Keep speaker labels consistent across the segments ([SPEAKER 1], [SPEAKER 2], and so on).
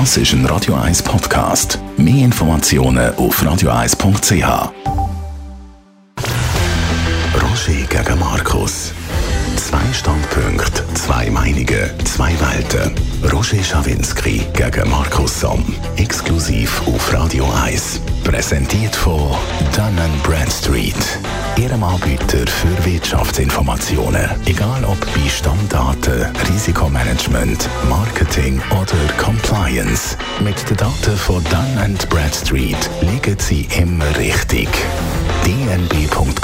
[SPEAKER 1] Das ist ein Radio 1 Podcast. Mehr Informationen auf radio1.ch. Roger gegen Markus. Zwei Standpunkte, zwei Meinungen, zwei Welten. Roger Schawinski gegen Markus Somm. Exklusiv auf Radio 1. Präsentiert von Dun Bradstreet. Ihrem Anbieter für Wirtschaftsinformationen. Egal ob bei Stammdaten, Risikomanagement, Marketing oder Compliance. Mit den Daten von Dun Bradstreet liegen Sie immer richtig. dnb.com/ch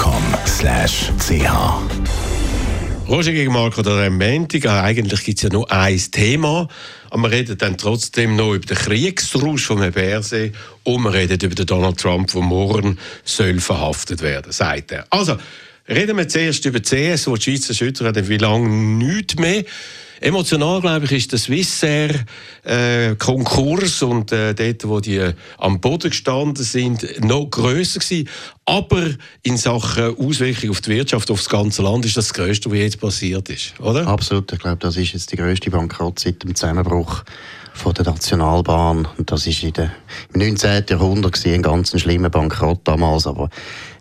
[SPEAKER 2] Roger gegen Marco der Montag. Eigentlich gibt es ja nur ein Thema. Aber wir reden dann trotzdem noch über den Kriegsrausch vom Berse und wir reden über den Donald Trump, der morgen soll verhaftet werden, sagt er. Also, reden wir zuerst über CS, wo die Schweizer Schütter haben wie lange nichts mehr. Emotional, glaube ich, ist der Swissair äh, und äh, dort, wo die äh, am Boden gestanden sind, noch grösser gewesen. Aber in Sachen Auswirkung auf die Wirtschaft, auf das ganze Land, ist das das Größte, was jetzt passiert ist, oder?
[SPEAKER 3] Absolut. Ich glaube, das ist jetzt die größte Bankrott seit dem Zusammenbruch von der Nationalbahn. Und das der, im 19. Jahrhundert ein ganz schlimmer Bankrott damals. Aber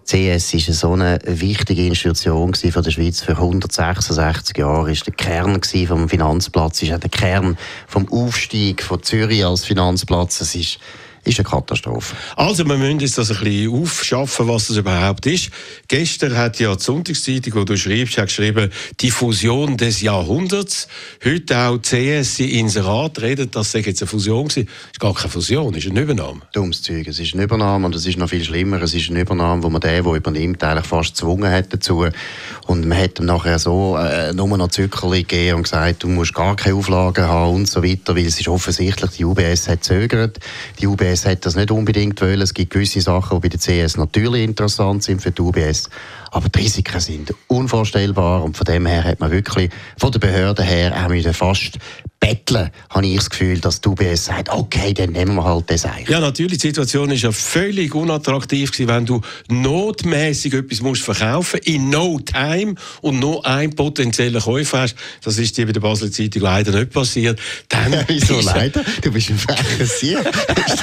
[SPEAKER 3] CS ist so eine wichtige Institution von der Schweiz für 166 Jahre. Ist der Kern vom Finanzplatz, ist auch der Kern vom Aufstieg von Zürich als Finanzplatz. Es ist ist eine Katastrophe.
[SPEAKER 2] Also wir müssen uns das ein bisschen aufschaffen, was das überhaupt ist. Gestern hat ja die Sonntagszeitung, wo du schreibst, hat geschrieben, die Fusion des Jahrhunderts. Heute auch CS Inserat redet, das sei jetzt eine Fusion gewesen. Das ist gar keine Fusion, das ist eine Übernahme.
[SPEAKER 3] Dummes Zeug. Es ist eine Übernahme und es ist noch viel schlimmer. Es ist eine Übernahme, wo man den, der übernimmt, eigentlich fast gezwungen hat dazu. Und man hat ihm nachher so äh, nur noch Zückerchen gegeben und gesagt, du musst gar keine Auflagen haben und so weiter, weil es ist offensichtlich, die UBS hat zögert. Die UBS UBS hat das nicht unbedingt wollen. Es gibt gewisse Sachen, die bei der CS natürlich interessant sind für die UBS. Aber die Risiken sind unvorstellbar und von dem her hat man wirklich von der Behörde her auch fast betteln, habe ich das Gefühl, dass die UBS sagt, okay, dann nehmen wir halt das eigentlich.
[SPEAKER 2] Ja, natürlich, die Situation ist ja völlig unattraktiv gewesen, wenn du notmäßig etwas musst verkaufen in no time und nur einen potenziellen Käufer hast. Das ist dir bei der Basel Zeitung leider nicht passiert.
[SPEAKER 3] Dann Wieso leider? Du bist ein frecher Sieg.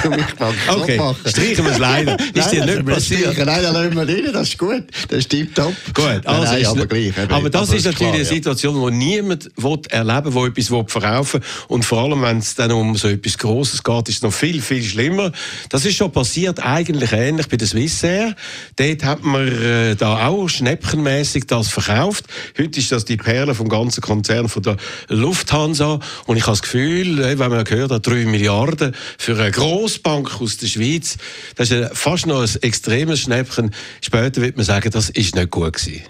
[SPEAKER 3] du mich
[SPEAKER 2] okay, machen? streichen wir es leider. ist dir nicht passiert?
[SPEAKER 3] Nein, dann lassen wir rein, das ist gut. Das ist tipptopp.
[SPEAKER 2] Gut, also nein,
[SPEAKER 3] aber, gleich,
[SPEAKER 2] aber das aber ist natürlich klar, eine Situation, die niemand erleben will, der etwas verkaufen kaufen. Und vor allem, wenn es dann um so etwas Grosses geht, ist es noch viel, viel schlimmer. Das ist schon passiert, eigentlich ähnlich bei der Swissair. Dort hat man äh, da auch schnäppchenmäßig das verkauft. Heute ist das die Perle vom ganzen Konzern von der Lufthansa. Und ich habe das Gefühl, äh, wenn man gehört hat, 3 Milliarden für eine Grossbank aus der Schweiz, das ist fast noch ein extremes Schnäppchen. Später wird man sagen, das ist nicht gut gewesen.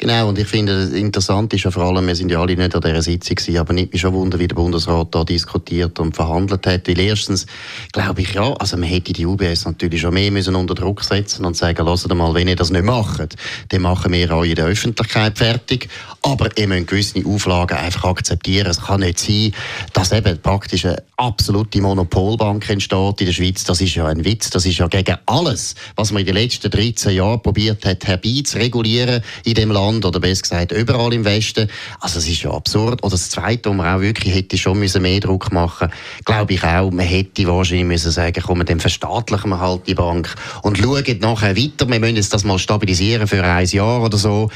[SPEAKER 3] Genau, und ich finde, interessant ist ja vor allem, wir sind ja alle nicht an dieser Sitzung gewesen, aber nicht mich schon wundern, wie der Bundesrat da diskutiert und verhandelt hat. Weil erstens, glaube ich, ja, also man hätte die UBS natürlich schon mehr müssen unter Druck setzen und sagen, lasst mal, wenn ihr das nicht macht, dann machen wir auch in der Öffentlichkeit fertig. Aber ihr müsst gewisse Auflagen einfach akzeptieren. Es kann nicht sein, dass eben praktisch eine absolute Monopolbank entsteht in der Schweiz. Das ist ja ein Witz. Das ist ja gegen alles, was man in den letzten 13 Jahren probiert hat, herbeizuregulieren in dem Land oder besser gesagt überall im Westen. Also es ist ja absurd. Oder das Zweite, wo man auch wirklich hätte schon müssen mehr Druck machen glaube ich auch, man hätte wahrscheinlich müssen sagen, komm, dann verstaatlichen wir halt die Bank und schauen nachher weiter. Wir müssen das mal stabilisieren für ein Jahr oder so.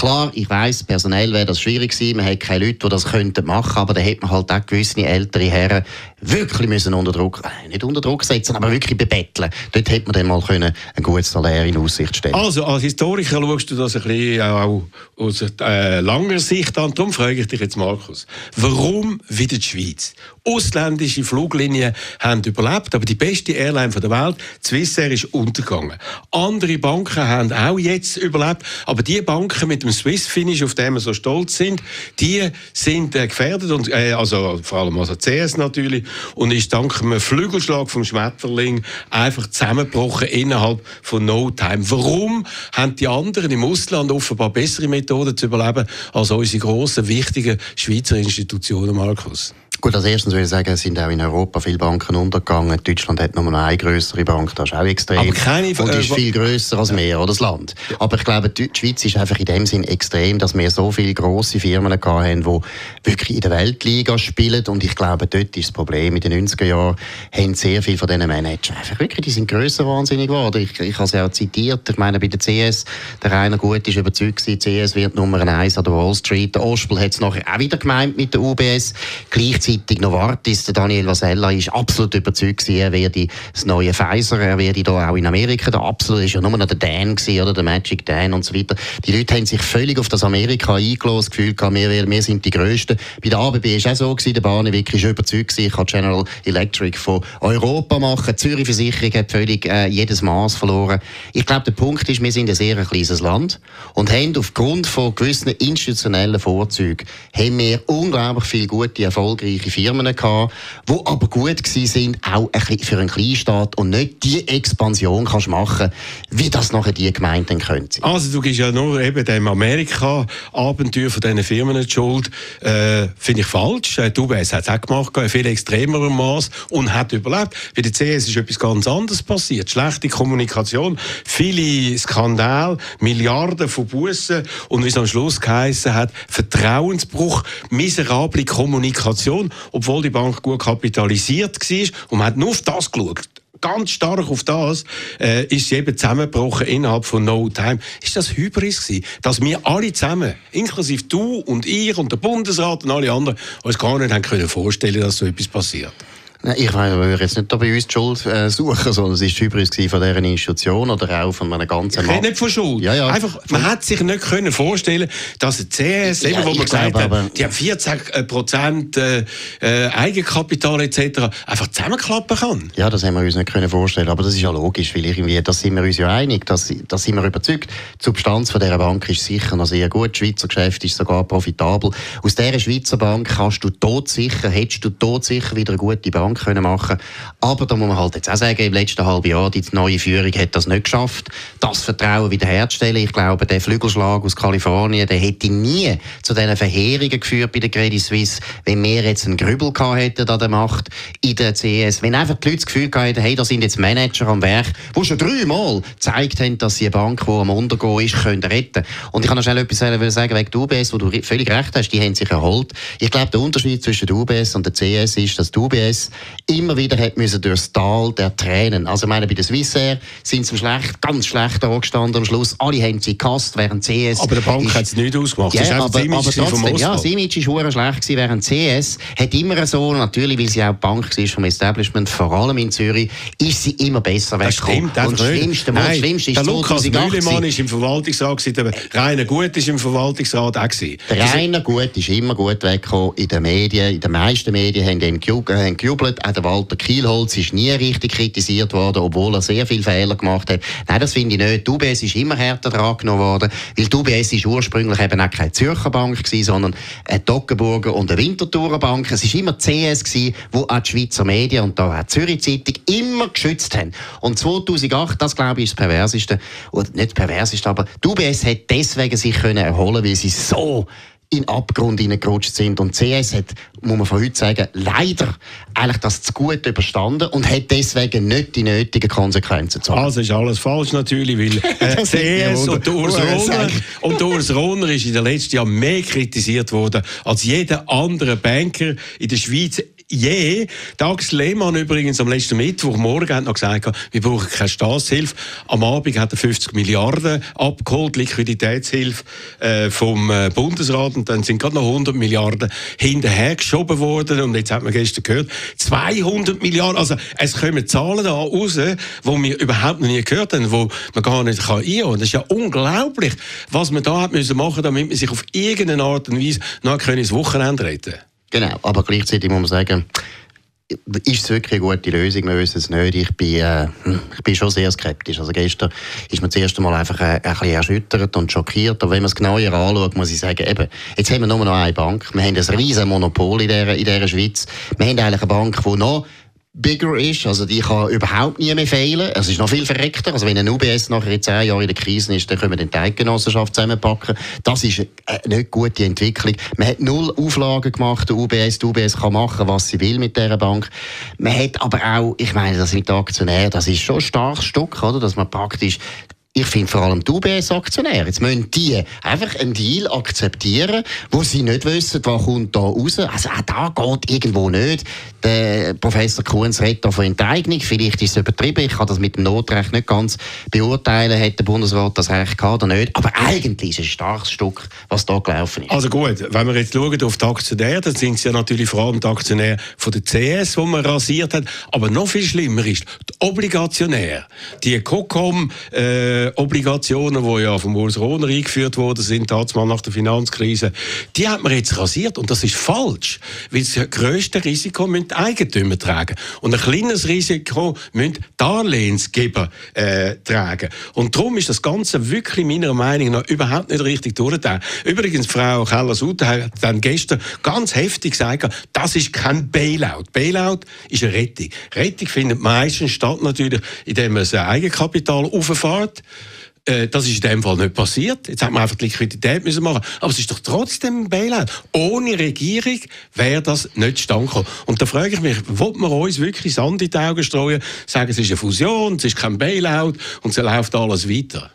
[SPEAKER 3] Klar, ich weiß, personell wäre das schwierig gewesen. Man hat keine Leute, die das könnten machen, aber da hätte man halt auch gewisse ältere Herren wirklich müssen unter Druck, äh, nicht unter Druck setzen, aber wirklich bebetteln. Dort hätte man dann mal können ein gutes Salär in Aussicht stellen.
[SPEAKER 2] Also als Historiker schaust du das ein bisschen auch aus äh, langer Sicht an. Darum frage ich dich jetzt, Markus, warum wieder die Schweiz? Ausländische Fluglinien haben überlebt, aber die beste Airline der Welt, Swissair, ist untergegangen. Andere Banken haben auch jetzt überlebt, aber die Banken mit dem Swiss Finish, auf dem wir so stolz sind, die sind äh, gefährdet und äh, also vor allem also CS natürlich und ist dank einem Flügelschlag vom Schmetterling einfach zusammengebrochen innerhalb von No Time. Warum haben die anderen im Ausland offenbar bessere Methoden zu überleben als unsere grossen wichtigen Schweizer Institutionen, Markus?
[SPEAKER 3] Gut, als erstes würde ich sagen, es sind auch in Europa viele Banken untergegangen. Deutschland hat nur noch eine größere Bank, das ist auch extrem. Aber
[SPEAKER 2] keine,
[SPEAKER 3] und ist äh, viel grösser als wir, oder das Land. Aber ich glaube, die Schweiz ist einfach in dem Sinn extrem, dass wir so viele grosse Firmen hatten, die wirklich in der Weltliga spielen. Und ich glaube, dort ist das Problem. In den 90er Jahren haben sehr viele von diesen Managern einfach wirklich, die sind grösser wahnsinnig geworden. Ich, ich habe es ja auch zitiert. Ich meine, bei der CS, der Rainer Gut ist überzeugt CS wird Nummer eins an der Wall Street. Der Ospel hat es nachher auch wieder gemeint mit der UBS. Gleichzeitig Novartis, der Daniel Vasella, ist absolut überzeugt er werde das neue Pfizer, er werde da auch in Amerika, der absolut ist ja nur noch der Dan gewesen, oder der Magic Dan und so weiter. Die Leute haben sich völlig auf das Amerika eingelassen, gefühlt, wir, wir sind die Größten. Bei der ABB war es auch so gewesen, der Barnewig ist überzeugt ich kann General Electric von Europa machen. Die Zürich Versicherung hat völlig äh, jedes Maß verloren. Ich glaube, der Punkt ist, wir sind ein sehr kleines Land und haben aufgrund von gewissen institutionellen Vorzügen haben wir unglaublich viele gute, erfolgreiche Firmen gehabt, die aber gut sind, auch für einen Kleinstaat und nicht die Expansion kannst machen, wie das nachher die Gemeinden können
[SPEAKER 2] Also du gibst ja nur eben dem Amerika-Abenteuer von diesen Firmen die Schuld. Äh, Finde ich falsch. Äh, die UBS hat es auch gemacht, in viel extremerem Maß und hat überlebt. Bei der CS ist etwas ganz anderes passiert. Schlechte Kommunikation, viele Skandale, Milliarden von Bussen und wie es am Schluss geheißen hat, Vertrauensbruch, miserable Kommunikation, obwohl die Bank gut kapitalisiert war und man hat nur auf das geschaut ganz stark auf das, äh, ist sie eben zusammengebrochen innerhalb von No Time. Ist das Hybris gewesen, dass wir alle zusammen, inklusive du und ich und der Bundesrat und alle anderen, uns gar nicht haben können vorstellen, dass so etwas passiert?
[SPEAKER 3] Ich meine, wir jetzt nicht bei uns die Schuld äh, suchen, sondern es war übrigens von dieser Institution oder auch von einem ganzen
[SPEAKER 2] Markt. nicht von Schuld. Ja, ja. Einfach, man hat sich nicht können vorstellen dass ein CS, eben, wo man gesagt hat, die haben 14 äh, Prozent äh, äh, Eigenkapital etc., einfach zusammenklappen kann.
[SPEAKER 3] Ja, das haben wir uns nicht können vorstellen, aber das ist ja logisch, weil irgendwie, da sind wir uns ja einig, da sind wir überzeugt. Die Substanz von dieser Bank ist sicher noch sehr gut, das Schweizer Geschäft ist sogar profitabel. Aus dieser Schweizer Bank kannst du tot sicher, hättest du tot sicher wieder eine gute Bank Bank können machen Aber da muss man halt jetzt auch sagen, im letzten halben Jahr, die neue Führung hat das nicht geschafft, das Vertrauen wiederherzustellen. Ich glaube, der Flügelschlag aus Kalifornien, der hätte nie zu diesen Verheerungen geführt bei der Credit Suisse, wenn wir jetzt einen Grübel gehabt hätten an der Macht in der CS. Wenn einfach die Leute das Gefühl hätten, hey, da sind jetzt Manager am Werk, die schon dreimal gezeigt haben, dass sie eine Bank, die am Untergehen ist, können retten Und ich kann noch schnell etwas sagen wegen der UBS, wo du völlig recht hast, die haben sich erholt. Ich glaube, der Unterschied zwischen der UBS und der CS ist, dass die UBS immer wieder hat müssen durchs Tal der Tränen. Also ich meine, bei der Swissair sind sie schlecht, ganz schlecht angestanden am Schluss. Alle haben sie gehasst, während CS...
[SPEAKER 2] Aber der Bank hat es nicht ausgemacht.
[SPEAKER 3] Ja, das aber, aber trotzdem, ja, das Image war schlecht gewesen, während CS hat immer so, natürlich, weil sie auch Bank war vom Establishment, vor allem in Zürich, ist sie immer besser
[SPEAKER 2] weggekommen. Das stimmt, das Schlimmste, Nein, Schlimmste ist der Lukas Mühlemann ist im Verwaltungsrat der Rainer Gut ist im Verwaltungsrat auch gewesen.
[SPEAKER 3] Der Rainer Gut ist immer gut weggekommen in den Medien, in den meisten Medien haben ihn gejubelt, auch der Walter Kielholz ist nie richtig kritisiert worden, obwohl er sehr viele Fehler gemacht hat. Nein, das finde ich nicht. Die UBS ist immer härter dran genommen worden, weil die UBS ist ursprünglich eben auch keine Zürcher Bank gewesen, sondern eine Toggenburger und eine Winterthurer Bank. Es ist immer die CS gewesen, wo auch die Schweizer Medien und da auch die Zürich Zeitung immer geschützt haben. Und 2008, das glaube ich, ist das Perversiste, oder nicht das Perversiste, aber die UBS hat deswegen sich können erholen, weil sie so in Abgrund hineingerutscht sind. Und CS hat, muss man von heute sagen, leider eigentlich das zu gut überstanden und hat deswegen nicht die nötigen Konsequenzen
[SPEAKER 2] gezogen. Also ist alles falsch natürlich, weil äh, CS und Urs Rohner, und Urs Rohner ist in den letzten Jahren mehr kritisiert worden als jeder andere Banker in der Schweiz je. Dax Lehmann übrigens am letzten Mittwochmorgen hat noch gesagt, wir brauchen keine Staatshilfe. Am Abend hat er 50 Milliarden abgeholt, Liquiditätshilfe äh, vom äh, Bundesrat und dann sind gerade noch 100 Milliarden hinterhergeschoben worden und jetzt hat man gestern gehört, 200 Milliarden, also es kommen Zahlen da raus, die wir überhaupt noch nie gehört haben, wo man gar nicht kann. Das ist ja unglaublich, was man da hat müssen machen, damit man sich auf irgendeine Art und Weise noch ins Wochenende retten kann.
[SPEAKER 3] Genau, aber gleichzeitig muss man sagen, ist es wirklich eine gute Lösung? Wir wissen es nicht. Ich bin, äh, ich bin schon sehr skeptisch. Also gestern ist man zuerst einmal einfach äh, ein bisschen erschüttert und schockiert. Aber wenn man es genauer anschaut, muss ich sagen, eben, jetzt haben wir nur noch eine Bank. Wir haben ein riesen Monopol in dieser, in dieser Schweiz. Wir haben eigentlich eine Bank, die noch bigger ist. Also die kann überhaupt nie mehr fehlen. Es ist noch viel verreckter. Also wenn ein UBS nachher in zehn Jahren in der Krise ist, dann können wir den Teilgenossenschaft zusammenpacken. Das ist eine nicht gute Entwicklung. Man hat null Auflagen gemacht, der UBS. Die UBS kann machen, was sie will mit dieser Bank. Man hat aber auch, ich meine, das mit Aktionären, das ist schon ein starkes Stück, oder? dass man praktisch ich finde vor allem die UBS-Aktionäre, jetzt müssen die einfach einen Deal akzeptieren, wo sie nicht wissen, was kommt da raus. Also auch da geht irgendwo nicht. Der Professor Kuhns redet von Enteignung. Vielleicht ist es übertrieben. Ich kann das mit dem Notrecht nicht ganz beurteilen. Hat der Bundesrat das Recht gehabt oder nicht? Aber eigentlich ist es ein starkes Stück, was da gelaufen ist.
[SPEAKER 2] Also gut, wenn wir jetzt schauen auf die Aktionäre, dann sind es ja natürlich vor allem die Aktionäre von der CS, die man rasiert hat. Aber noch viel schlimmer ist, die Obligationäre. Die COCOM, äh, Obligationen, die ja vom Urs Rohner eingeführt worden sind, mal nach der Finanzkrise, die hat man jetzt rasiert und das ist falsch, weil das grösste Risiko müssen Eigentümer tragen und ein kleines Risiko müssen Darlehensgeber äh, tragen. Und darum ist das Ganze wirklich meiner Meinung nach überhaupt nicht richtig durchgedacht. Übrigens, Frau Keller-Sutter hat dann gestern ganz heftig gesagt, das ist kein Bailout. Bailout ist eine Rettung. Rettung findet meistens statt natürlich, indem man sein Eigenkapital auffährt. Äh, das ist in dem Fall nicht passiert. Jetzt hat man einfach die Liquidität müssen machen. Aber es ist doch trotzdem ein Bailout. Ohne Regierung wäre das nicht zustande gekommen. Und da frage ich mich, wollen wir uns wirklich Sand in die Augen streuen, sagen, es ist eine Fusion, es ist kein Bailout und so läuft alles weiter?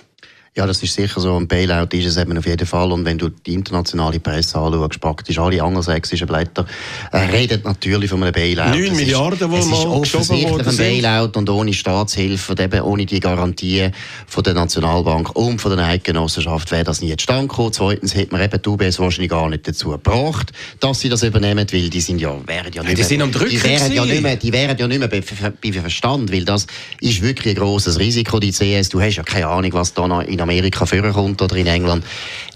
[SPEAKER 3] Ja, das ist sicher so. Ein Bailout ist es eben auf jeden Fall. Und wenn du die internationale Presse anschaust, praktisch alle angelsächsischen Blätter äh, reden natürlich von einem Bailout.
[SPEAKER 2] 9 Milliarden,
[SPEAKER 3] wo es ist offensichtlich ein Bailout und ohne Staatshilfe und eben ohne die Garantie von der Nationalbank und von der Eidgenossenschaft wäre das nie zustande gekommen. Zweitens hätte man eben die UBS wahrscheinlich gar nicht dazu gebracht, dass sie das übernehmen, weil die sind ja, wären ja nicht
[SPEAKER 2] die sind am Drücken
[SPEAKER 3] die wären ja nicht mehr, die wären ja nicht mehr bei, bei Verstand, weil das ist wirklich ein grosses Risiko, die CS. Du hast ja keine Ahnung, was da noch in Amerika vorkommt oder in England.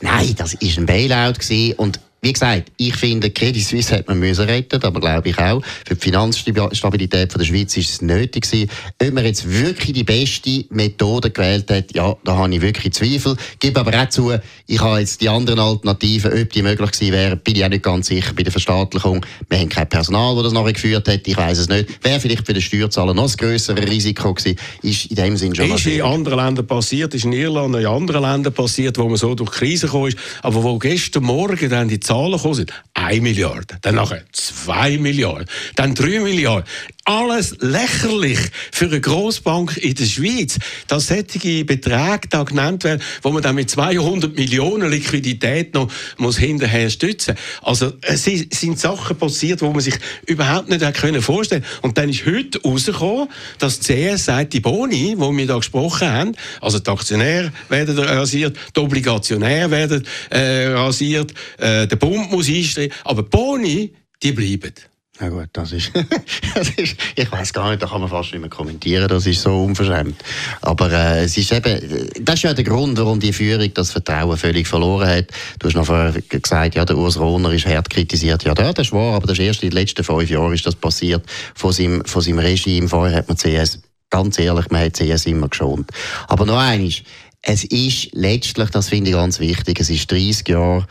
[SPEAKER 3] Nein, das ist ein Bailout gewesen und wie gesagt, ich finde, Credit Suisse hätte man müssen retten, aber glaube ich auch. Für die Finanzstabilität der Schweiz ist es nötig gewesen. Ob man jetzt wirklich die beste Methode gewählt hat, ja, da habe ich wirklich Zweifel. Gebe aber auch zu, ich habe jetzt die anderen Alternativen, ob die möglich gewesen wären, bin ich auch nicht ganz sicher bei der Verstaatlichung. Wir haben kein Personal, das das nachher geführt hat, ich weiß es nicht. Wäre vielleicht für den Steuerzahler noch ein grösseres Risiko gewesen, ist in dem Sinn schon
[SPEAKER 2] Ist in anderen Ländern passiert, ist in Irland, in anderen Ländern passiert, wo man so durch die Krise gekommen ist, aber wo gestern Morgen dann die Zahlen gekommen sind. 1 Milliarde, dann nachher 2 Milliarden, dann 3 Milliarden. Alles lächerlich für eine Grossbank in der Schweiz, dass solche Beträge da genannt werden, wo man dann mit 200 Millionen Liquidität noch muss hinterher stützen Also es sind Sachen passiert, wo man sich überhaupt nicht können vorstellen Und dann ist heute herausgekommen, dass die CS sagt, die Boni, wo wir da gesprochen haben, also die Aktionäre werden rasiert, die Obligationäre werden äh, rasiert, äh, der Bund muss einstehen, aber Boni, die bleiben.
[SPEAKER 3] Na gut, das ist, das ist ich weiß gar nicht, da kann man fast nicht mehr kommentieren, das ist so unverschämt. Aber äh, es ist eben, das ist ja der Grund, warum die Führung das Vertrauen völlig verloren hat. Du hast noch vorher gesagt, ja, der Urs Rohner ist hart kritisiert. Ja, das ist wahr, aber das ist erst in den letzten fünf Jahren ist das passiert von seinem, von seinem Regime. Vorher hat man CS, ganz ehrlich, man hat CS immer geschont. Aber noch eines, es ist letztlich, das finde ich ganz wichtig, es ist 30 Jahre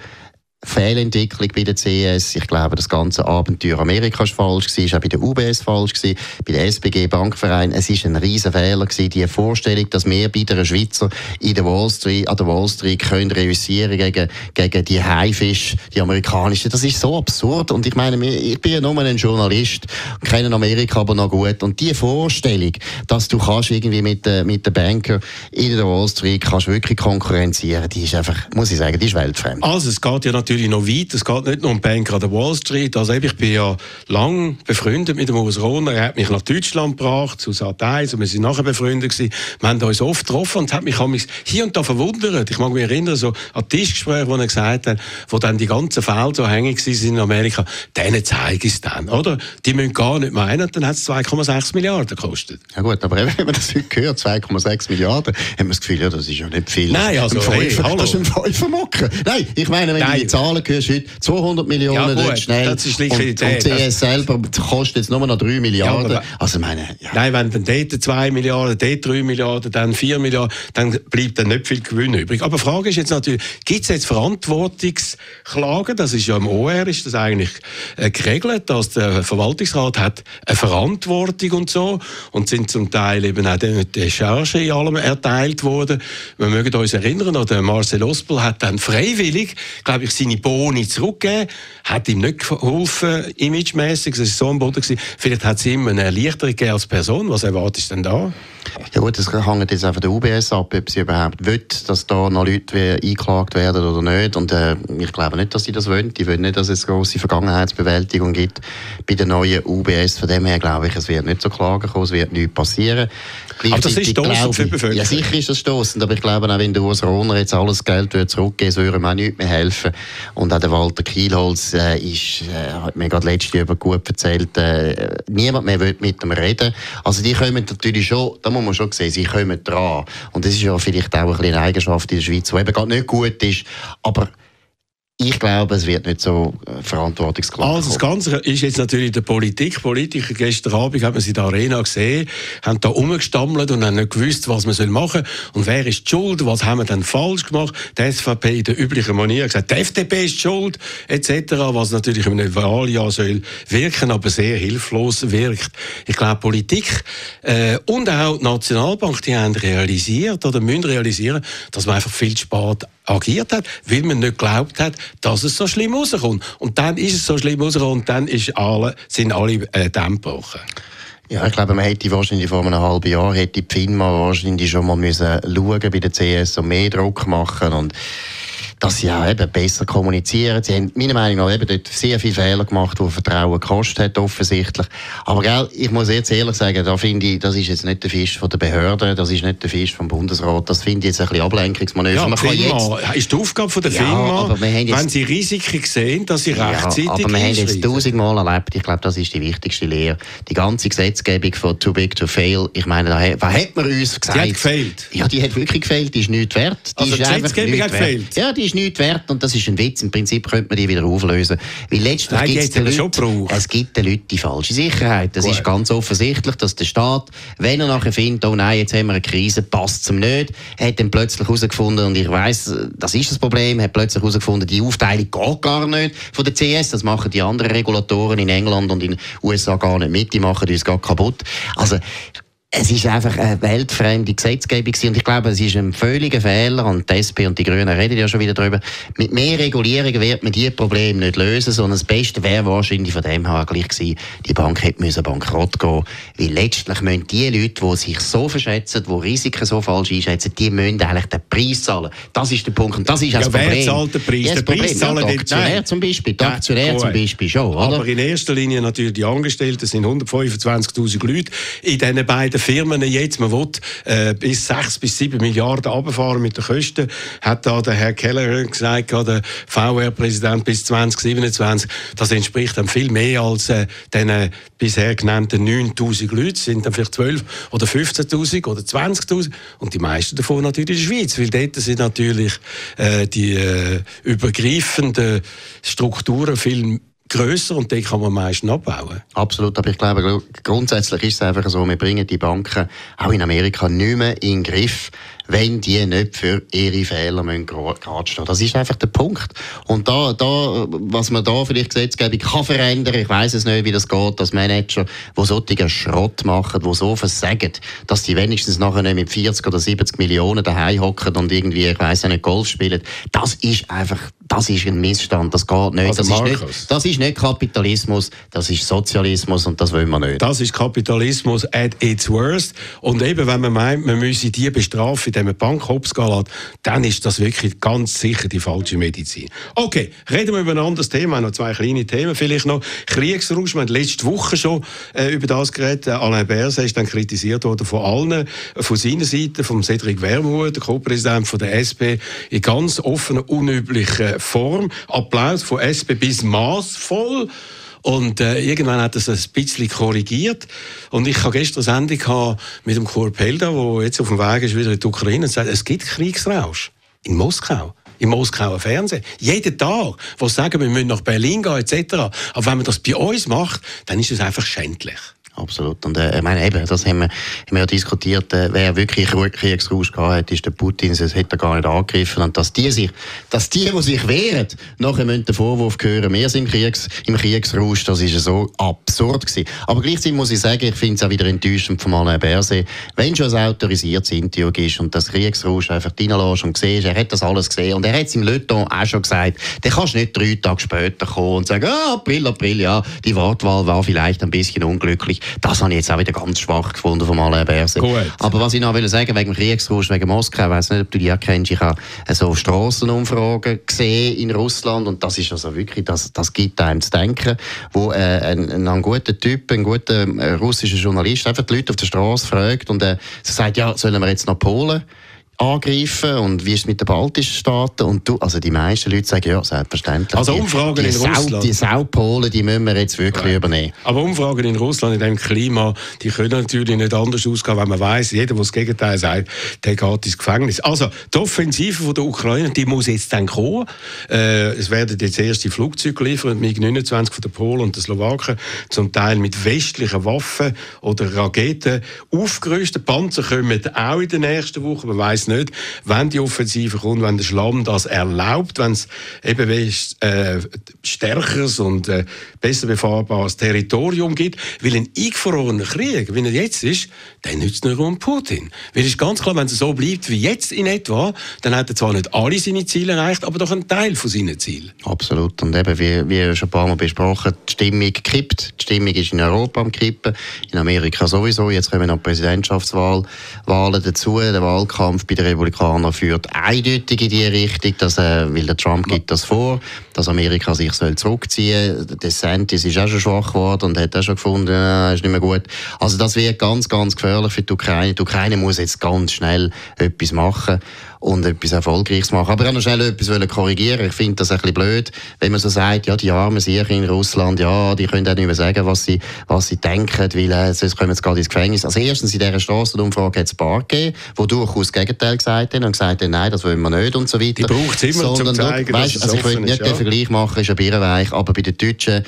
[SPEAKER 3] Fehlentwicklung bei der CS. Ich glaube, das ganze Abenteuer Amerika war falsch gewesen, auch bei der UBS falsch bei der SBG Bankverein. Es ist ein riesen Fehler gewesen, die Vorstellung, dass wir bei der Schweizer in der Wall Street, an der Wall Street können reüssieren gegen, gegen die Haifisch, die amerikanischen. Das ist so absurd. Und ich meine, ich bin ja nur ein Journalist, kenne Amerika aber noch gut. Und die Vorstellung, dass du kannst irgendwie mit, äh, mit den Banker in der Wall Street kannst wirklich konkurrenzieren, die ist einfach, muss ich sagen, die ist weltfremd.
[SPEAKER 2] Also, es geht ja natürlich noch weit. Es geht nicht nur um Banker an der Wall Street. Also ich bin ja lang befreundet mit dem Urs Rohner. Er hat mich nach Deutschland gebracht, zu Sat1, und wir sind nachher befreundet gewesen. Wir haben uns oft getroffen und hat mich hier und da verwundert. Ich mag mich erinnern, so an Tischgespräche, wo er gesagt hat, wo dann die ganzen Fälle so hängig sind in Amerika, denen zeige ich es dann, oder? Die müssen gar nicht meinen, und dann hat es 2,6 Milliarden gekostet.
[SPEAKER 3] Ja gut, aber wenn man das heute hört, 2,6 Milliarden, haben wir das Gefühl, ja, das ist ja nicht viel.
[SPEAKER 2] Nein, also,
[SPEAKER 3] ein hey, das ist ein Fünfermocken. Nein, ich meine, wenn Nein, die Zahlen hörst heute 200 Millionen
[SPEAKER 2] ja, gut,
[SPEAKER 3] schnell.
[SPEAKER 2] Das ist
[SPEAKER 3] Liquidität. Und, und CS selber kostet jetzt nur noch 3 Milliarden. Ja, also meine,
[SPEAKER 2] ja. Nein, wenn dann dort 2 Milliarden, dort 3 Milliarden, dann 4 Milliarden, dann bleibt dann nicht viel Gewinn übrig. Aber die Frage ist jetzt natürlich, gibt es jetzt Verantwortungsklagen? Das ist ja im OR ist das eigentlich äh, geregelt, dass der Verwaltungsrat hat eine Verantwortung und so und sind zum Teil eben auch die Charge in allem erteilt worden. Wir mögen uns erinnern, oder Marcel Ospel hat dann freiwillig, glaube ich, seine Boni zurückgegeben, hat ihm nicht geholfen, imagemäßig, es war so am Boden. Vielleicht hat es ihm eine Erleichterung gegeben als Person. Was erwartest du denn da?
[SPEAKER 3] Ja gut, das hängt jetzt einfach der UBS ab, ob sie überhaupt will, dass da noch Leute eingeklagt werden oder nicht. Und äh, ich glaube nicht, dass sie das wollen. Die wollen nicht, dass es große Vergangenheitsbewältigung gibt bei der neuen UBS. Von dem her glaube ich, es wird nicht so Klagen kommen, es wird nichts passieren.
[SPEAKER 2] Aber das ist stossend für die Bevölkerung.
[SPEAKER 3] Ja, sicher ist das stossend, aber ich glaube auch, wenn der Urs Rohner jetzt alles Geld zurückgeben würde, würde ihm auch nicht mehr helfen. Und auch der Walter Kielholz äh, ist, äh, hat mir gerade letzte Jahr gut erzählt, äh, niemand mehr will mit ihm reden. Also die kommen natürlich schon, da muss man schon sehen, sie kommen dran. Und das ist ja vielleicht auch eine Eigenschaft in der Schweiz, die eben gerade nicht gut ist, aber ich glaube, es wird nicht so äh, verantwortungsklar.
[SPEAKER 2] Also das Ganze ist jetzt natürlich der Politik. Politiker gestern Abend haben sie in der Arena gesehen, haben da umgestammelt und haben nicht gewusst, was man machen soll. Und wer ist die schuld? Was haben wir denn falsch gemacht? Die SVP in der üblichen Manier hat gesagt, die FDP ist schuld, etc., was natürlich im Wahljahr soll wirken, aber sehr hilflos wirkt. Ich glaube, Politik äh, und auch die Nationalbank, die haben realisiert oder müssen realisieren, dass man einfach viel spät agiert hat, weil man nicht geglaubt hat, dass es so schlimm rauskommt. Und dann ist es so schlimm rausgekommen und dann ist alle, sind alle äh, gebrochen.
[SPEAKER 3] Ja, ich glaube, man hätte wahrscheinlich vor einem halben Jahr hätte die FINMA wahrscheinlich schon mal müssen schauen bei der CS und mehr Druck machen und dass sie auch eben besser kommunizieren. Sie haben meiner Meinung nach eben dort sehr viele Fehler gemacht, die Vertrauen gekostet hat, offensichtlich. Aber gell, ich muss jetzt ehrlich sagen, da finde ich, das ist jetzt nicht der Fisch von der Behörden, das ist nicht der Fisch vom Bundesrat, das finde ich jetzt ein bisschen Ablenkungsmanöver.
[SPEAKER 2] Ja, man FINMA, jetzt, ist die Aufgabe von der ja, FINMA, wenn sie Risiken sehen, dass sie rechtzeitig ja,
[SPEAKER 3] aber wir haben jetzt tausendmal erlebt, ich glaube, das ist die wichtigste Lehre, die ganze Gesetzgebung von Too Big to Fail, ich meine, da, was hat man uns gesagt?
[SPEAKER 2] Die hat gefehlt.
[SPEAKER 3] Ja, die hat wirklich gefehlt, die ist nichts wert. Die
[SPEAKER 2] also die Gesetzgebung hat gefehlt?
[SPEAKER 3] Ja, die ist nichts wert und das ist ein Witz. Im Prinzip könnte man die wieder auflösen. Weil letztlich
[SPEAKER 2] Nein,
[SPEAKER 3] gibt's den Leuten, es gibt den Leuten die falsche Sicherheit. Das Gut. ist ganz offensichtlich, dass der Staat, wenn er nachher findet, oh nein, jetzt haben wir eine Krise, passt zum nicht, hat dann plötzlich herausgefunden, und ich weiß, das ist das Problem, hat plötzlich herausgefunden, die Aufteilung geht gar nicht von der CS, das machen die anderen Regulatoren in England und in den USA gar nicht mit, die machen uns gar kaputt. Also, es ist einfach eine weltfremde Gesetzgebung und ich glaube, es ist ein völliger Fehler und die SP und die Grünen reden ja schon wieder darüber. Mit mehr Regulierung wird man diese Probleme nicht lösen, sondern das Beste wäre wahrscheinlich von dem her gleich gewesen, die Bank hätte müssen bankrott gehen weil letztlich müssen die Leute, die sich so verschätzen, die Risiken so falsch einschätzen, die müssen eigentlich den Preis zahlen. Das ist der Punkt und das ist ja, das Problem.
[SPEAKER 2] wer zahlt den Preis? Ja,
[SPEAKER 3] den Preis zahlen ja, die Aktionär zum Beispiel, die Aktionär zum Beispiel schon, oder?
[SPEAKER 2] Aber in erster Linie natürlich die Angestellten, das sind 125'000 Leute in diesen beiden den Firmen jetzt, man will äh, bis 6 bis 7 Milliarden runterfahren mit den Kosten, hat da der Herr Keller gesagt, der VR-Präsident bis 2027, das entspricht dann viel mehr als äh, den bisher genannten 9000 Leute, sind dann vielleicht 12 oder 15.000 oder 20.000 und die meisten davon natürlich in der Schweiz, weil dort sind natürlich äh, die äh, übergreifenden Strukturen viel grösser und den kann man meistens abbauen.
[SPEAKER 3] Absolut, aber ich glaube, grundsätzlich ist es einfach so, wir bringen die Banken auch in Amerika nicht mehr in den Griff wenn die nicht für ihre Fehler gerade stehen. Das ist einfach der Punkt. Und da, da, was man da vielleicht Gesetzgebung kann verändern, ich weiß es nicht, wie das geht, dass Manager, die solchen Schrott machen, die so versagen, dass die wenigstens nachher nicht mit 40 oder 70 Millionen daheim hocken und irgendwie, ich weiß nicht, Golf spielen, das ist einfach, das ist ein Missstand, das geht nicht. Also das, ist nicht das ist nicht Kapitalismus, das ist Sozialismus und das wollen wir nicht.
[SPEAKER 2] Das ist Kapitalismus at its worst. Und eben, wenn man meint, man müsse die bestrafen, indem man Bank hops lässt, dann ist das wirklich ganz sicher die falsche Medizin. Okay, reden wir über ein anderes Thema. Noch zwei kleine Themen vielleicht noch. Kriegsrausch, wir haben letzte Woche schon äh, über das geredet. Äh, Alain Berset ist dann kritisiert worden von allen, äh, von seiner Seite, von Cedric Wermuth, der Co-Präsident der SP, in ganz offener, unüblicher Form. Applaus von SP bis maßvoll. Und äh, irgendwann hat es ein bisschen korrigiert. Und ich habe gestern eine Sendung mit dem Kurt Pelda, der jetzt auf dem Weg ist wieder in die Ukraine, und sagt, es gibt Kriegsrausch in Moskau. im Moskauer Fernsehen. Jeden Tag, wo sie sagen, wir müssen nach Berlin gehen, etc. Aber wenn man das bei uns macht, dann ist es einfach schändlich.
[SPEAKER 3] Absolut. Und äh, ich meine, eben, das haben wir, haben wir ja diskutiert, äh, wer wirklich Kriegsrausch gehabt hat, ist der Putin, das hätte er gar nicht angegriffen. Und dass die, sich, dass die, die sich wehren, nachher müssen den Vorwurf hören, wir sind im, Kriegs, im Kriegsrausch, das ist so absurd gewesen. Aber gleichzeitig muss ich sagen, ich finde es auch wieder enttäuschend von Alain Berset, wenn schon ein autorisiertes Interview ist und das Kriegsrausch einfach reinlässt und siehst, er hat das alles gesehen und er hat es im Leuton auch schon gesagt, dann kannst du nicht drei Tage später kommen und sagen, ah, April, April, ja, die Wortwahl war vielleicht ein bisschen unglücklich. Das habe ich jetzt auch wieder ganz schwach gefunden von Alain Berset. Aber was ich noch will sagen, wegen dem Kriegsrausch, wegen Moskau, ich weiß nicht, ob du die kennst, ich habe so Strassenumfragen gesehen in Russland und das ist also wirklich, das, das gibt einem zu denken, wo äh, ein, ein, guter Typ, ein guter äh, russischer Journalist einfach die Leute auf der Straße fragt und äh, sagt, ja, sollen wir jetzt nach Polen? Angreifen und wie ist es mit den baltischen Staaten und du, also die meisten Leute sagen ja selbstverständlich.
[SPEAKER 2] Also Umfragen die, die in Sau, Russland.
[SPEAKER 3] Die Saupolen, die müssen wir jetzt wirklich ja. übernehmen.
[SPEAKER 2] Aber Umfragen in Russland in dem Klima, die können natürlich nicht anders ausgehen, wenn man weiß, jeder, der das Gegenteil sagt, der geht ins Gefängnis. Also die Offensive von der Ukraine, die muss jetzt dann kommen. Äh, es werden jetzt erste Flugzeuge geliefert, MiG-29 von der Polen und der Slowaken, zum Teil mit westlichen Waffen oder Raketen aufgerüstet. Panzer kommen auch in der nächsten Woche, man weiß nicht, wenn die Offensive kommt, wenn der Schlamm das erlaubt, wenn es eben äh, stärkeres und äh, besser befahrbares Territorium gibt. Weil ein eingefrorener Krieg, wie er jetzt ist, der nützt nicht um Putin. Weil es ist ganz klar, wenn es so bleibt wie jetzt in etwa, dann hat er zwar nicht alle seine Ziele erreicht, aber doch einen Teil von seinen Zielen.
[SPEAKER 3] Absolut. Und eben, wie, wie schon ein paar Mal besprochen, die Stimmung kippt. Die Stimmung ist in Europa am Kippen, in Amerika sowieso. Jetzt kommen noch Präsidentschaftswahlen dazu. Der Wahlkampf bei den Republikanern führt eindeutig in die Richtung, dass, äh, weil der Trump gibt das vor, dass Amerika sich soll zurückziehen soll. DeSantis ist auch schon schwach geworden und hat auch schon gefunden, äh, ist nicht mehr gut. Also das wird ganz, ganz gefährlich für die Ukraine. Die Ukraine muss jetzt ganz schnell etwas machen und etwas Erfolgreiches machen. Aber ich noch schnell etwas korrigieren. Ich finde das ein bisschen blöd, wenn man so sagt, ja, die armen Sicher in Russland, ja, die können auch nicht mehr sagen, was sie, was sie denken, weil äh, sonst kommen sie gerade ins Gefängnis. Also erstens in dieser Strassenumfrage hat es ein paar gegeben, die durchaus das Gegenteil gesagt haben und gesagt haben, nein, das wollen wir nicht und so weiter.
[SPEAKER 2] Die braucht es immer, Sondern, zum zeigen, weißt, also
[SPEAKER 3] ich will nicht ja. den Vergleich machen, ist ein Birrenweich, aber bei den Deutschen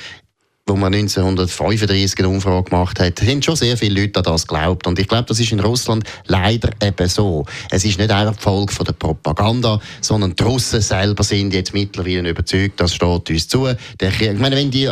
[SPEAKER 3] wo man 1935 eine Umfrage gemacht hat, haben schon sehr viele Leute an das geglaubt. Und ich glaube, das ist in Russland leider eben so. Es ist nicht einfach die Folge von der Propaganda, sondern die Russen selber sind jetzt mittlerweile überzeugt, das steht uns zu. Ich meine, wenn die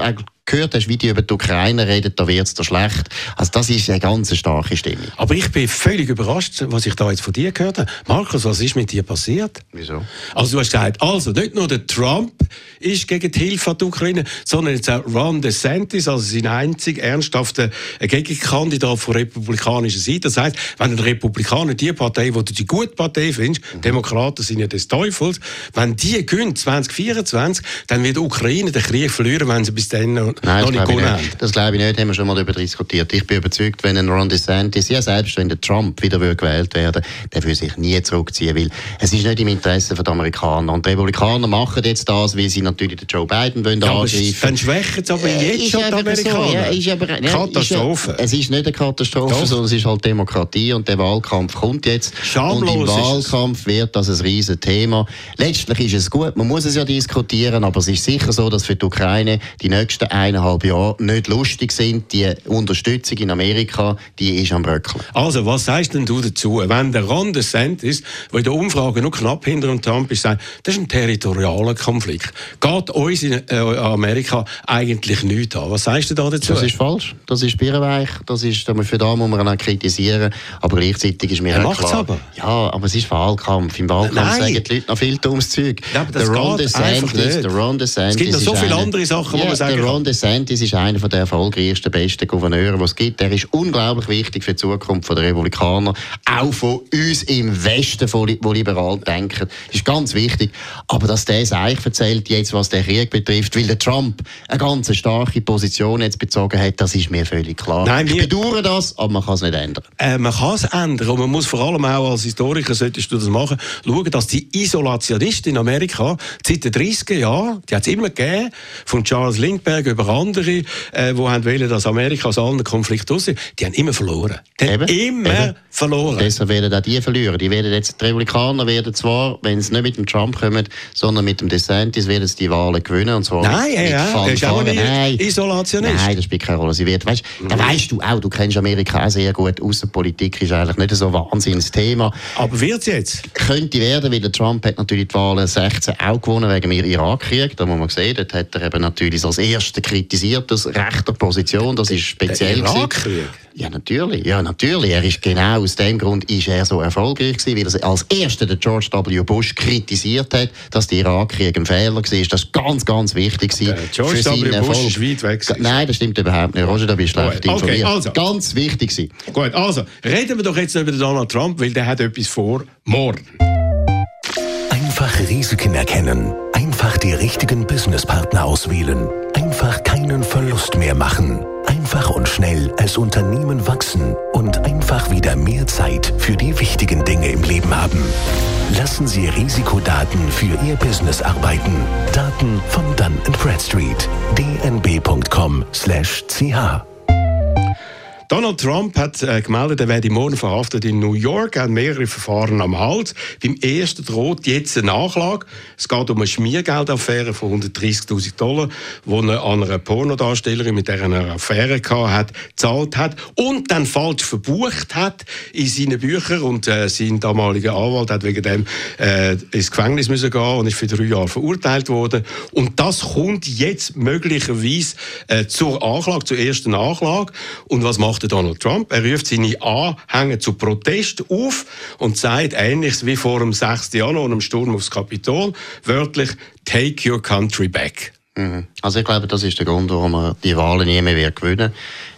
[SPEAKER 3] gehört hast, wie die über die Ukraine reden, da wird es da schlecht. Also das ist eine ganz starke Stimme.
[SPEAKER 2] Aber ich bin völlig überrascht, was ich da jetzt von dir gehört habe. Markus, was ist mit dir passiert?
[SPEAKER 3] Wieso?
[SPEAKER 2] Also du hast gesagt, also nicht nur der Trump ist gegen die Hilfe an die Ukraine, sondern jetzt auch Ron DeSantis, also sein einzig ernsthafter Gegenkandidat von republikanischer Seite. Das heißt, wenn ein Republikaner die Partei, die du die gute Partei findest, mhm. Demokraten sind ja des Teufels, wenn die gewinnen 2024, dann wird die Ukraine den Krieg verlieren, wenn sie bis dann
[SPEAKER 3] Nein, noch nicht gewonnen haben. Das glaube ich nicht, haben wir schon mal darüber diskutiert. Ich bin überzeugt, wenn ein Ron DeSantis, ja selbst wenn der Trump wieder gewählt werden der will sich nie zurückziehen, weil es ist nicht im Interesse der Amerikaner. Und die Republikaner machen jetzt das, weil sie natürlich den Joe Biden wollen
[SPEAKER 2] ja, angreifen. Dann schwächen sie aber äh, jetzt schon die Amerikaner. So, ja, ist aber, ja,
[SPEAKER 3] Katastrophe. Ist, es ist nicht eine Katastrophe, Doch. sondern es ist halt Demokratie und der Wahlkampf kommt jetzt.
[SPEAKER 2] Schamlos
[SPEAKER 3] und im Wahlkampf wird das ein riesen Thema. Letztlich ist es gut, man muss es ja diskutieren, aber es ist sicher so, dass für die Ukraine die nächsten eineinhalb Jahre nicht lustig sind. Die Unterstützung in Amerika, die ist am Bröckeln.
[SPEAKER 2] Also, was sagst denn du dazu, wenn der Ron DeSantis, der in der Umfrage noch knapp hinter dem Trump ist, sagt, das ist ein territorialer Konflikt. Geht uns in äh, Amerika eigentlich nichts an? Was sagst du da dazu?
[SPEAKER 3] Das ist falsch. Das ist birrenweich. Das ist, für da muss man auch kritisieren. Aber gleichzeitig ist mir
[SPEAKER 2] er klar.
[SPEAKER 3] Aber. Ja, aber es ist Wahlkampf. Im Wahlkampf Nein. sagen die Leute noch viel dummes Zeug.
[SPEAKER 2] Ja, das der Ron DeSantis, der Ron DeSantis es gibt noch so viele andere Sachen,
[SPEAKER 3] ja, wo man sagen kann. DeSantis ist einer der erfolgreichsten, besten Gouverneure, die es gibt. Er ist unglaublich wichtig für die Zukunft der Republikaner, auch von uns im Westen, die liberal denken. Das ist ganz wichtig. Aber dass der es eigentlich erzählt, jetzt, was den Krieg betrifft, weil der Trump eine ganz starke Position jetzt bezogen hat, das ist mir völlig klar. Nein, ich bedauere das, aber man kann es nicht ändern.
[SPEAKER 2] Äh, man kann es ändern und man muss vor allem auch als Historiker, solltest du das machen, schauen, dass die Isolationisten in Amerika seit den 30er Jahren, die hat es immer gegeben, von Charles Lindbergh über andere, äh, die wollen, dass Amerika aus allen Konflikten raus die haben immer verloren. Die haben
[SPEAKER 3] Eben.
[SPEAKER 2] immer
[SPEAKER 3] Eben.
[SPEAKER 2] verloren.
[SPEAKER 3] Deshalb werden auch die verlieren. Die werden jetzt, die Republikaner werden zwar, wenn sie nicht mit dem Trump kommen, sondern mit dem DeSantis, werden sie die Wahlen gewinnen. Und zwar
[SPEAKER 2] Nein,
[SPEAKER 3] mit,
[SPEAKER 2] ja, er ist auch
[SPEAKER 3] Nein.
[SPEAKER 2] Isolationist.
[SPEAKER 3] Nein, das spielt keine Rolle. Sie wird, weißt, da weißt du auch, du kennst Amerika auch sehr gut. Außenpolitik ist eigentlich nicht so ein Wahnsinnsthema.
[SPEAKER 2] Aber wird's jetzt?
[SPEAKER 3] Könnte werden, weil der Trump hat natürlich die Wahlen 16 auch gewonnen wegen dem Irakkrieg. Da muss man sehen, dort hat er eben natürlich als Erster kritisiert, aus rechter Position. Das ist speziell.
[SPEAKER 2] Der
[SPEAKER 3] gewesen.
[SPEAKER 2] Irakkrieg?
[SPEAKER 3] Ja, natürlich. Ja, natürlich. Er ist genau aus dem Grund ist er so erfolgreich gewesen, weil er als Erster den George W. Bush kritisiert hat, dass der Irakkrieg ein Fehler war. Das ist ganz, ganz wichtig gewesen
[SPEAKER 2] George
[SPEAKER 3] für seinen
[SPEAKER 2] W. Bush
[SPEAKER 3] Erfolg.
[SPEAKER 2] ist weit weg gewesen.
[SPEAKER 3] Nein, das stimmt überhaupt nicht. Roger, da bist du schlecht
[SPEAKER 2] Okay,
[SPEAKER 3] informiert.
[SPEAKER 2] also.
[SPEAKER 3] Ganz wichtig gewesen.
[SPEAKER 2] Gut, also, reden wir doch jetzt über den Donald Trump, weil der hat etwas vor morgen.
[SPEAKER 1] Einfach Risiken erkennen. Einfach die richtigen Businesspartner auswählen. Einfach keinen Verlust mehr machen. Einfach und schnell als Unternehmen wachsen und einfach wieder mehr Zeit für die wichtigen Dinge im Leben haben. Lassen Sie Risikodaten für Ihr Business arbeiten. Daten von Dun Bradstreet. dnb.com/ch
[SPEAKER 2] Donald Trump hat äh, gemeldet, er werde morgen verhaftet in New York. Er hat mehrere Verfahren am Hals. Beim ersten droht jetzt eine Nachlage. Es geht um eine Schmiergeldaffäre von 130.000 Dollar, die er an einer Pornodarstellerin, mit der er eine Affäre gehabt hat, gezahlt hat und dann falsch verbucht hat in seinen Büchern. Und äh, sein damaliger Anwalt hat wegen dem äh, ins Gefängnis müssen gehen und ist für drei Jahre verurteilt worden. Und das kommt jetzt möglicherweise äh, zur Anklage, zur ersten Anklage. Und was macht der Donald Trump? Er ruft seine Anhänger zu Protest auf und sagt ähnliches wie vor dem 6. Januar und dem Sturm aufs Kapitol, wörtlich Take your country back.
[SPEAKER 3] Mhm. Also ich glaube, das ist der Grund, warum er die Wahlen nie mehr wird gewinnen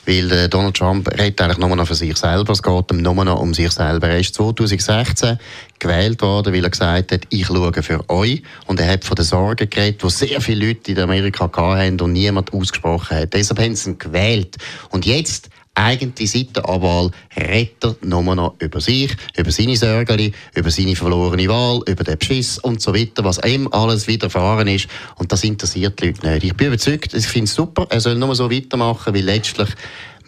[SPEAKER 3] Weil äh, Donald Trump redet eigentlich nur noch für sich selber. Es geht ihm nur noch um sich selber. Er ist 2016 gewählt worden, weil er gesagt hat, ich schaue für euch. Und er hat von den Sorgen geredet, die sehr viele Leute in Amerika hatten und niemand ausgesprochen hat. Deshalb haben sie ihn gewählt. Und jetzt eigentlich seit der Abwahl redet er nur noch über sich, über seine Sorgen, über seine verlorene Wahl, über den Beschiss und so weiter, was ihm alles widerfahren ist. Und das interessiert die Leute nicht. Ich bin überzeugt, ich finde es super, er soll nur so weitermachen, weil letztlich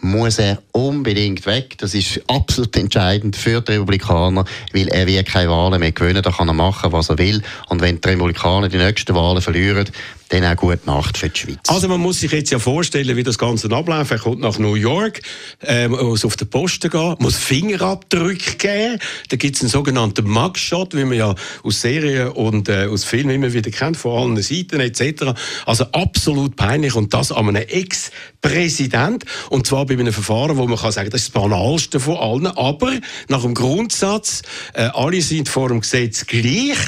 [SPEAKER 3] muss er unbedingt weg. Das ist absolut entscheidend für die Republikaner, weil er wird keine Wahlen mehr gewinnen. Da kann er machen, was er will. Und wenn die Republikaner die nächsten Wahlen verlieren, dann auch gute Nacht für die Schweiz.
[SPEAKER 2] Also man muss sich jetzt ja vorstellen, wie das Ganze abläuft. Er kommt nach New York, äh, muss auf den Posten gehen, muss Fingerabdrücke geben. Da gibt es einen sogenannten Mugshot, wie man ja aus Serien und äh, aus Filmen immer wieder kennt, von allen Seiten etc. Also absolut peinlich und das an einem Ex-Präsident und zwar bei einem Verfahren, wo man kann sagen, das ist das Banalste von allen, aber nach dem Grundsatz, äh, alle sind vor dem Gesetz gleich,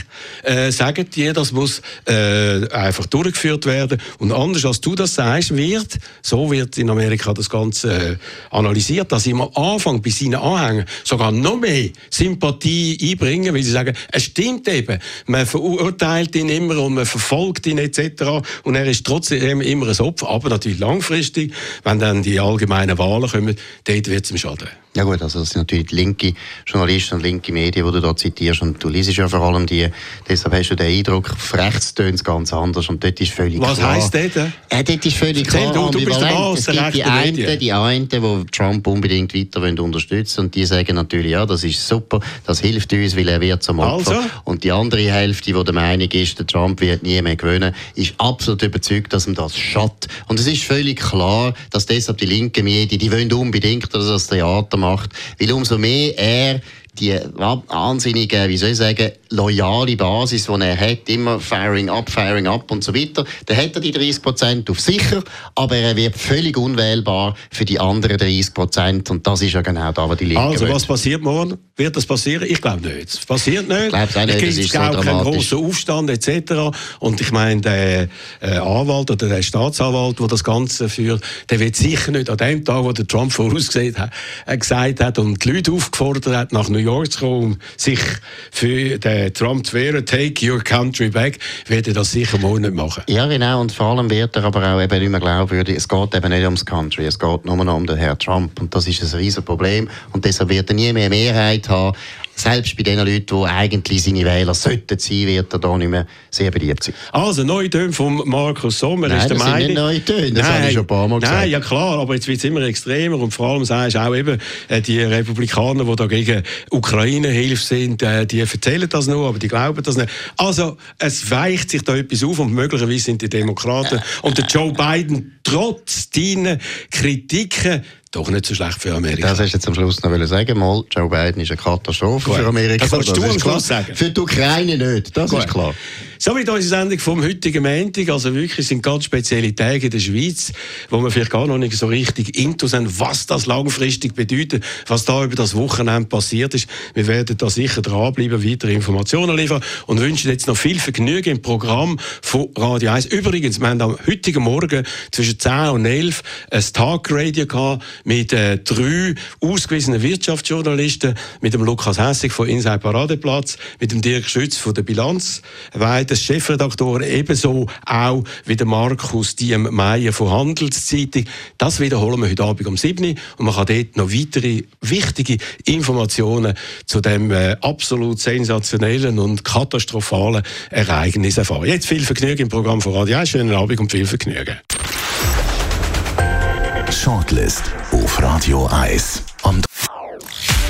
[SPEAKER 2] äh, sagen die, das muss äh, einfach durchgeführt werden. Und anders als du das sagst, wird, so wird in Amerika das Ganze äh, analysiert, dass sie am Anfang bei seinen Anhängern sogar noch mehr Sympathie einbringen, weil sie sagen, es stimmt eben, man verurteilt ihn immer und man verfolgt ihn etc. und er ist trotzdem immer ein Opfer, aber natürlich langfristig, wenn dann die allgemeinen Wahlen kommen, dort wird es ihm schaden.
[SPEAKER 3] Ja gut, also das sind natürlich die linke Journalisten und linke Medien, die du da zitierst und du liest ja vor allem die, deshalb hast du den Eindruck, rechts tönt es ganz anders. Und dort ist völlig
[SPEAKER 2] Was
[SPEAKER 3] klar.
[SPEAKER 2] heisst das? Äh?
[SPEAKER 3] Ja, dort ist völlig
[SPEAKER 2] Erzähl
[SPEAKER 3] klar
[SPEAKER 2] du, du bist der. Boss
[SPEAKER 3] Es gibt die einen, die einen, die Trump unbedingt weiter wollen unterstützen und die sagen natürlich, ja, das ist super, das hilft uns, weil er wird zum Opfer.
[SPEAKER 2] Also?
[SPEAKER 3] Und die andere Hälfte, die der Meinung ist, der Trump wird nie mehr gewinnen, ist absolut überzeugt, dass ihm das schadet. Und es ist völlig klar, dass deshalb die linken Medien, die wollen unbedingt, dass er das Theater macht, weil umso mehr er die wahnsinnige, wie soll ich sagen, loyale Basis, die er hat, immer firing up, firing up und so weiter, dann hat er die 30 Prozent auf sicher, aber er wird völlig unwählbar für die anderen 30 Prozent und das ist ja genau da, was die Linken
[SPEAKER 2] Also, was passiert morgen? Wird das passieren? Ich glaube nicht. Es passiert nicht.
[SPEAKER 3] glaub's auch nicht,
[SPEAKER 2] es gibt
[SPEAKER 3] ist so
[SPEAKER 2] auch keinen grossen Aufstand etc. Und ich meine, der äh, Anwalt oder der Staatsanwalt, der das Ganze führt, der wird sicher nicht an dem Tag, wo der Trump vorausgesehen hat, äh, gesagt hat und die Leute aufgefordert hat, nach New Um sich für den Trump zu wehren, take your country back, wird er das sicher morgen nicht machen.
[SPEAKER 3] Ja, genau. Und vor allem wird er aber auch eben nicht mehr glaubwürdig. Es geht eben nicht ums Country, es geht nur noch um den Herrn Trump. Und das ist ein riesen Problem. Und deshalb wird er nie mehr Mehrheit haben. Selbst bei den Leuten, die eigentlich seine Wähler sollten sein, wird er da nicht mehr sehr beliebt sein.
[SPEAKER 2] Also, neue Töne von Markus Sommer
[SPEAKER 3] Nein,
[SPEAKER 2] ist der
[SPEAKER 3] das sind
[SPEAKER 2] Meinung...
[SPEAKER 3] nicht neue Töne, das habe ich schon ein paar Mal gesagt.
[SPEAKER 2] Nein, ja klar, aber jetzt wird es immer extremer und vor allem sagst du auch eben, äh, die Republikaner, die da gegen Ukraine-Hilfe sind, äh, die erzählen das nur, aber die glauben das nicht. Also, es weicht sich da etwas auf und möglicherweise sind die Demokraten und der Joe Biden trotz deiner Kritiken doch nicht so schlecht für Amerika.
[SPEAKER 3] Das hast du jetzt am Schluss noch sagen. Mal, Joe Biden ist eine Katastrophe
[SPEAKER 2] Gut.
[SPEAKER 3] für Amerika.
[SPEAKER 2] Das wolltest du am. Schluss sagen.
[SPEAKER 3] Für die Ukraine nicht, das
[SPEAKER 2] Gut.
[SPEAKER 3] ist klar.
[SPEAKER 2] Somit unsere Sendung vom heutigen Montag. Also wirklich sind ganz spezielle Tage in der Schweiz, wo wir vielleicht gar noch nicht so richtig intus sind, was das langfristig bedeutet, was da über das Wochenende passiert ist. Wir werden da sicher dranbleiben, weitere Informationen liefern und wünschen jetzt noch viel Vergnügen im Programm von Radio 1. Übrigens, wir haben am heutigen Morgen zwischen 10 und 11 ein Tagradio gehabt mit äh, drei ausgewiesenen Wirtschaftsjournalisten, mit dem Lukas Hessig von Inside Paradeplatz, mit dem Dirk Schütz von der Bilanz, weiters Chefredaktor, ebenso auch wie der Markus Diem Meier von Handelszeitung. Das wiederholen wir heute Abend um 7 Uhr und man kann dort noch weitere wichtige Informationen zu dem äh, absolut sensationellen und katastrophalen Ereignis erfahren. Jetzt viel Vergnügen im Programm von Radio 1. Schönen Abend und viel Vergnügen.
[SPEAKER 1] Shortlist auf Radio 1.